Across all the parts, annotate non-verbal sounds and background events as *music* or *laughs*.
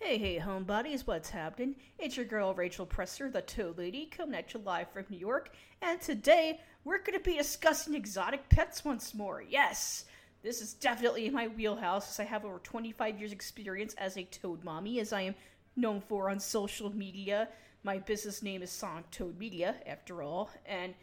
Hey, hey, homebodies, what's happening? It's your girl Rachel Presser, the Toad Lady, coming at you live from New York, and today we're going to be discussing exotic pets once more. Yes, this is definitely in my wheelhouse as I have over 25 years' experience as a toad mommy, as I am known for on social media. My business name is Sonic Toad Media, after all, and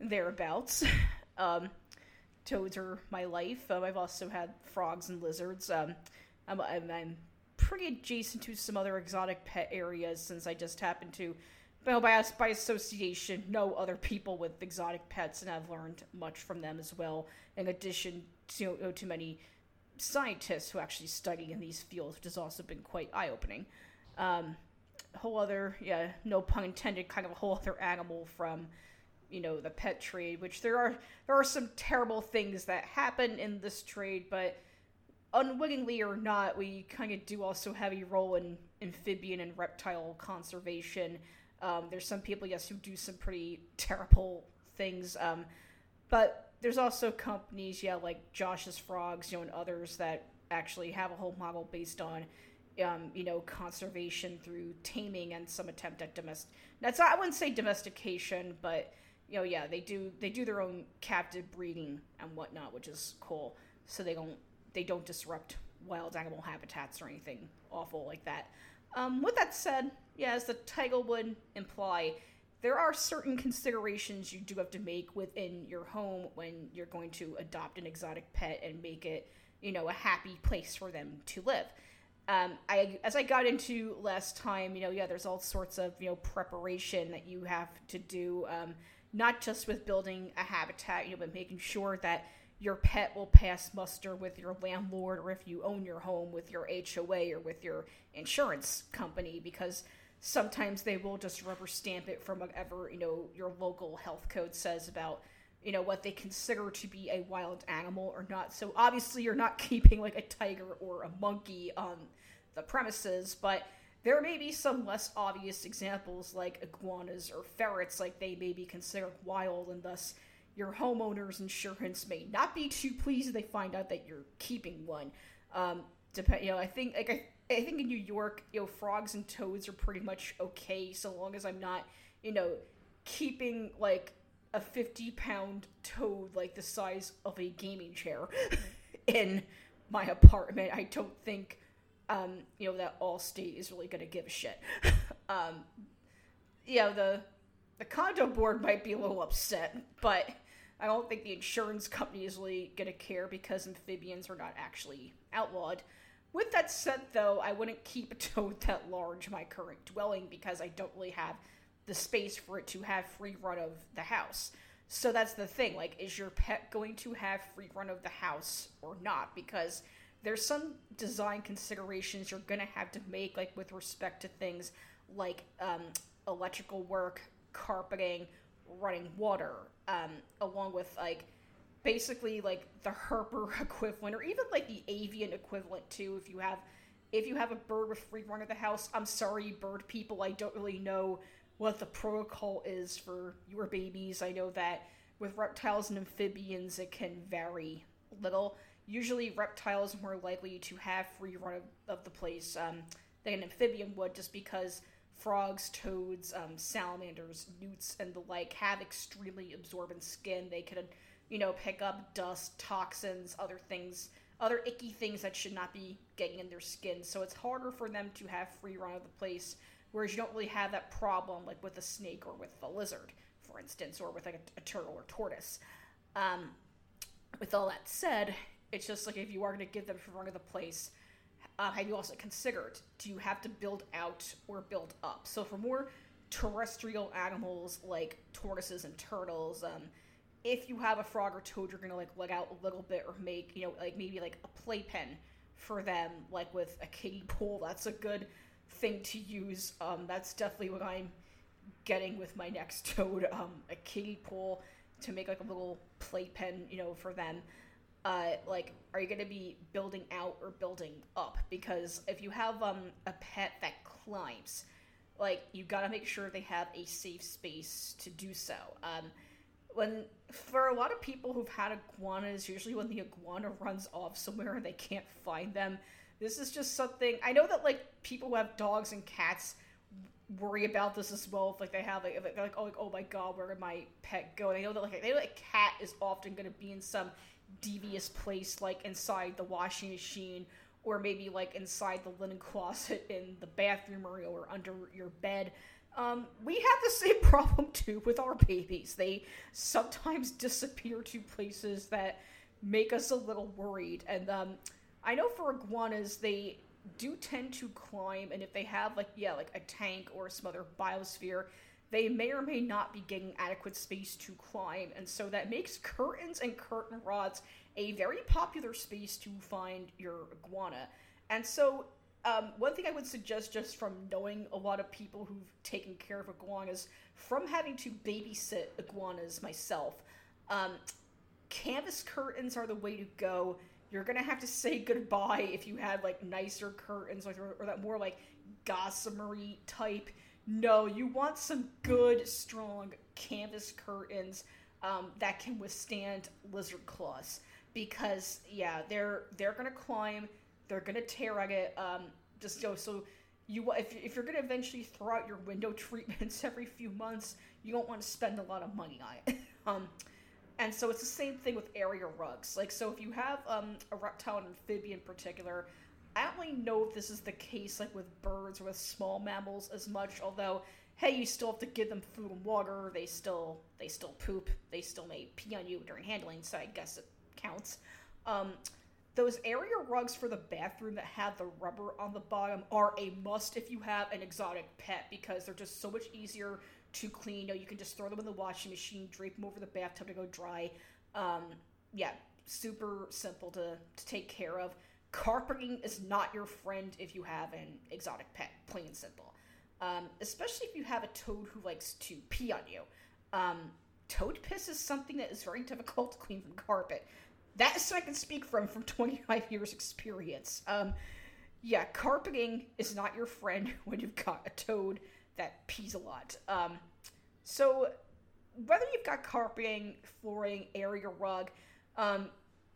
thereabouts. *laughs* um, toads are my life. Um, I've also had frogs and lizards. Um, I'm, I'm, I'm pretty adjacent to some other exotic pet areas since I just happen to, well, by, by association, know other people with exotic pets, and I've learned much from them as well, in addition to, uh, to many scientists who actually study in these fields, which has also been quite eye opening. Um, whole other, yeah, no pun intended, kind of a whole other animal from you know the pet trade which there are there are some terrible things that happen in this trade but unwittingly or not, we kind of do also have a role in amphibian and reptile conservation. Um, there's some people, yes, who do some pretty terrible things. Um, but there's also companies, yeah, like Josh's Frogs, you know, and others that actually have a whole model based on, um, you know, conservation through taming and some attempt at domestic. That's not, I wouldn't say domestication, but you know, yeah, they do they do their own captive breeding and whatnot, which is cool. So they don't they don't disrupt wild animal habitats or anything awful like that. Um, with that said, yeah, as the title would imply, there are certain considerations you do have to make within your home when you're going to adopt an exotic pet and make it, you know, a happy place for them to live. Um, I as I got into last time, you know, yeah, there's all sorts of you know preparation that you have to do, um, not just with building a habitat, you know, but making sure that your pet will pass muster with your landlord or if you own your home with your HOA or with your insurance company because sometimes they will just rubber stamp it from whatever, you know, your local health code says about, you know, what they consider to be a wild animal or not. So obviously you're not *laughs* keeping like a tiger or a monkey on the premises, but there may be some less obvious examples like iguanas or ferrets like they may be considered wild and thus your homeowner's insurance may not be too pleased if they find out that you're keeping one. Um, depend, you know, I think like I, I think in New York, you know, frogs and toads are pretty much okay so long as I'm not, you know, keeping like a 50 pound toad like the size of a gaming chair *laughs* in my apartment. I don't think, um, you know, that Allstate is really gonna give a shit. *laughs* um, you know, the the condo board might be a little upset, but I don't think the insurance company is really going to care because amphibians are not actually outlawed. With that said, though, I wouldn't keep a toad *laughs* that large in my current dwelling because I don't really have the space for it to have free run of the house. So that's the thing. Like, is your pet going to have free run of the house or not? Because there's some design considerations you're going to have to make, like with respect to things like um, electrical work, carpeting, running water, um, along with like basically like the herper *laughs* equivalent, or even like the avian equivalent too. If you have if you have a bird with free run of the house, I'm sorry, bird people, I don't really know what the protocol is for your babies. I know that with reptiles and amphibians, it can vary little. Usually, reptiles are more likely to have free run of, of the place um, than an amphibian would, just because frogs, toads, um, salamanders, newts, and the like have extremely absorbent skin. They can, you know, pick up dust, toxins, other things, other icky things that should not be getting in their skin. So it's harder for them to have free run of the place, whereas you don't really have that problem like with a snake or with a lizard, for instance, or with like a, a turtle or tortoise. Um, with all that said, it's just like if you are going to give them free run of the place, uh, have you also considered do you have to build out or build up? So for more terrestrial animals like tortoises and turtles, um, if you have a frog or toad, you're gonna like let out a little bit or make you know like maybe like a playpen for them, like with a kiddie pool. That's a good thing to use. Um, that's definitely what I'm getting with my next *laughs* toad. Um, a kiddie pool to make like a little playpen, you know, for them uh, like are you going to be building out or building up? Because if you have um, a pet that climbs like you got to make sure they have a safe space to do so. Um, when for a lot of people who've had iguanas usually when the iguana runs off somewhere and they can't find them This is just something I know that like people who have dogs and cats worry about this as well. If like they have like, they're like oh like, oh my god, where did my pet go? And I know that like they know a cat is often going to be in some devious place like inside the washing machine or maybe like inside the linen closet in the bathroom area or under your bed. Um, we have the same *laughs* problem too with our babies. They sometimes disappear to places that make us a little worried. And um, I know for iguanas, they do tend to climb, and if they have like yeah, like a tank or some other biosphere, they may or may not be getting adequate space to climb, and so that makes curtains and curtain rods a very popular space to find your iguana. And so, um, one thing I would suggest just from knowing a lot of people who've taken care of iguanas, from having to babysit iguanas myself, um, canvas curtains are the way to go. You're gonna have to say goodbye if you had like nicer curtains or, or that more like gossamery type. No, you want some good, strong canvas curtains um, that can withstand lizard claws because yeah, they're they're gonna climb, they're gonna tear at it. Um, just know, so you if if you're gonna eventually throw out your window *laughs* treatments every few months, you don't want to spend a lot of money on it. *laughs* um, and so it's the same thing with area rugs. Like so, if you have um, a reptile and amphibian in particular, I don't really know if this is the case like with birds or with small mammals as much. Although, hey, you still have to give them food and water. They still they still poop. They still may pee on you during handling. So I guess it counts. Um, those area rugs for the bathroom that have the rubber on the bottom are a must if you have an exotic pet because they're just so much easier to clean. You, know, you can just throw them in the washing machine, drape them over the bathtub to go dry. Um, yeah, super simple to, to take care of. Carpeting is not your friend if you have an exotic pet, plain and simple. Um, especially if you have a toad who likes to pee on you. Um, toad piss is something that is very *laughs* difficult to clean from carpet. That is something I can speak from from 25 years experience. Um, yeah, carpeting is not your friend *laughs* when you've got a toad that pees a lot. Um, so whether you've got carpeting, flooring, area rug, um,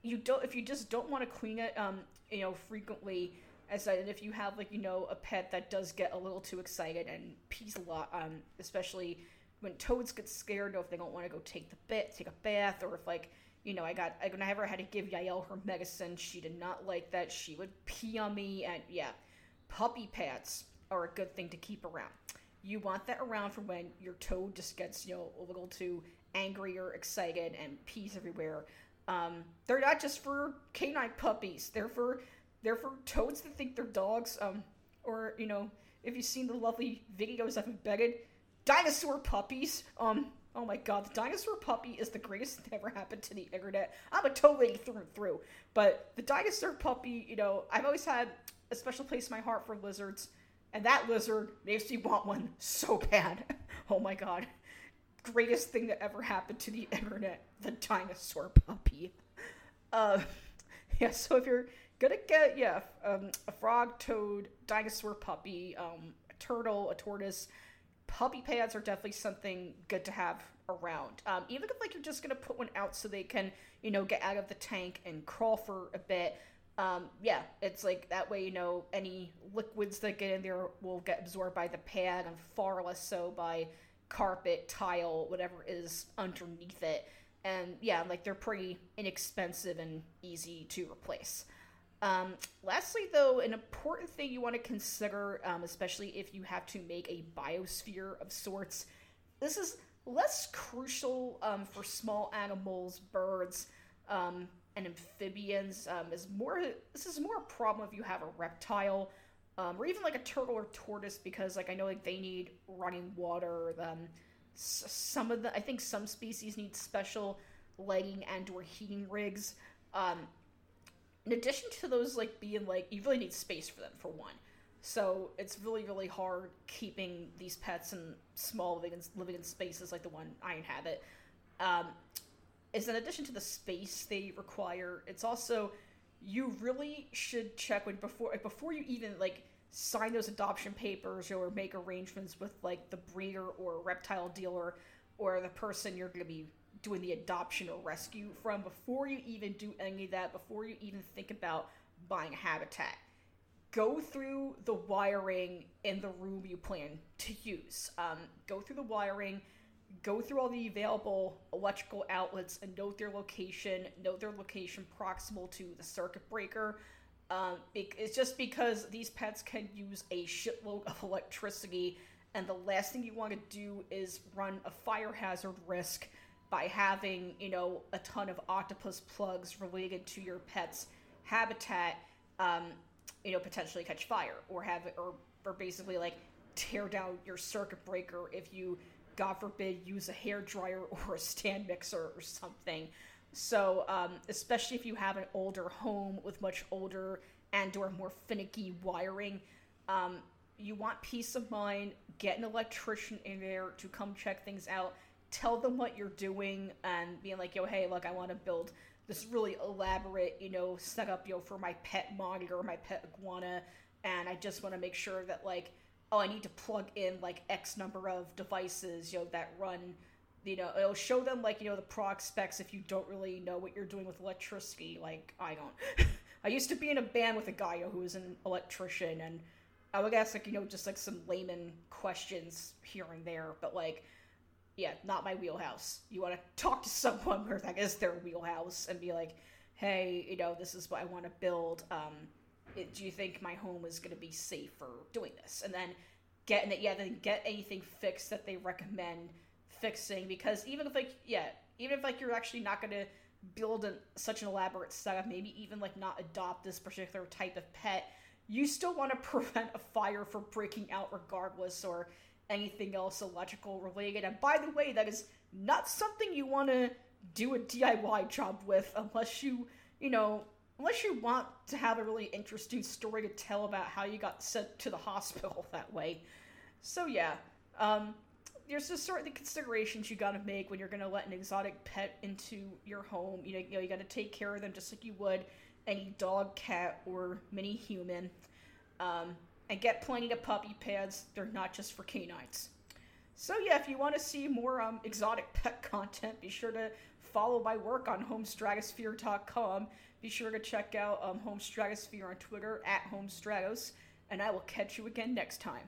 you don't if you just don't want to clean it, um, you know, frequently. As I, and if you have like you know a pet that does get a little too excited and pees a lot, um, especially when toads get scared, or if they don't want to go take the bit, take a bath, or if like you know, I got, I never had to give Yael her medicine. She did not like that. She would pee on me, and yeah, puppy pads are a good thing to keep around. You want that around for when your toad just gets, you know, a little too angry or excited and pees everywhere. Um, they're not just for canine puppies. They're for they're for toads that think they're dogs. Um, or you know, if you've seen the lovely videos I've embedded, dinosaur puppies. Um, Oh my god, the dinosaur puppy is the greatest thing ever happened to the internet. I'm a toad lady through and through. But the dinosaur puppy, you know, I've always had a special place in my heart for lizards. And that lizard makes me want one so bad. *laughs* oh my god. Greatest thing that ever happened to the internet. The dinosaur puppy. Uh, *laughs* yeah, so if you're gonna get, yeah, um, a frog, toad, dinosaur puppy, um, a turtle, a tortoise, puppy pads are definitely something good to have around. Um, even if like you're just gonna put one out so they can, you know, get out of the tank and crawl for a bit. Um, yeah, it's like that way, you know, any liquids that get in there will get absorbed by the pad and far less so by carpet, tile, whatever is underneath it. And yeah, like they're pretty inexpensive and easy to replace. Um, lastly, though, an important thing you want to consider, um, especially if you have to make a biosphere of sorts, this is less crucial um, for small animals, birds, um, and amphibians. Um, is more this is more a problem if you have a reptile, um, or even like a turtle or tortoise, because like I know like they need running water. some of the I think some species need special lighting and or heating rigs. Um, in addition to those like being like you really need space for them for one so it's really really hard keeping these pets in small living in, living in spaces like the one i inhabit um, is in addition to the space they require it's also you really should check when before like, before you even like sign those adoption papers or make arrangements with like the breeder or reptile dealer or the person you're going to be doing the adoption or rescue from before you even do any of that, before you even think about buying a habitat. go through the wiring in the room you plan to use. Um, go through the wiring, go through all the available electrical outlets and note their location, note their location proximal to the circuit breaker. Um, it's just because these pets can use a shitload of electricity, and the last thing you want to do is run a fire hazard risk by having, you know, a ton of octopus plugs related to your pet's habitat, um, you know, potentially catch fire or have or or basically like tear down your circuit breaker if you, God forbid, use a hair dryer *laughs* or a stand mixer or something. So, um, especially if you have an older home with much older and or more finicky wiring, um, you want peace of mind. Get an electrician in there to come check things out tell them what you're doing and being like, yo, hey, look, I want to build this really elaborate, you know, setup, you know, for my pet monitor, or my pet iguana, and I just want to make sure that like, oh, I need to plug in like X number of devices, you know, that run, you know, it'll show them like, you know, the product specs if you don't really know what you're doing with electricity. Like, I don't. *laughs* I used to be in a band with a guy who was an electrician, and I would ask like, you know, just like some layman questions here and there, but like yeah, not my wheelhouse. You want to talk to someone where that is their wheelhouse and be like, hey, you know, this is what I want to build. Um, do you think my home is going to be safe for doing this? And then getting it, yeah, then get anything fixed that they recommend fixing because even if like, yeah, even if like you're actually not going to build a, such an elaborate setup, maybe even like not adopt this particular type of pet, you still want to *laughs* prevent a fire from breaking out regardless or anything else electrical related. And by the way, that is not something you want to do a DIY job with unless you, you know, unless you want to have a really interesting story to tell about how you got sent to the hospital *laughs* that way. So yeah, um, there's just certain considerations you gotta make when you're gonna let an exotic pet into your home. You know, you, gotta take care of them just like you would any dog, cat, or mini human. Um, and get plenty of puppy pads. They're not just for canines. So yeah, if you want to see more um, exotic pet *laughs* content, be sure to follow my work on homestratosphere.com. Be sure to check out um, Home Stratosphere on Twitter at Home Stratos, and I will catch you again next time.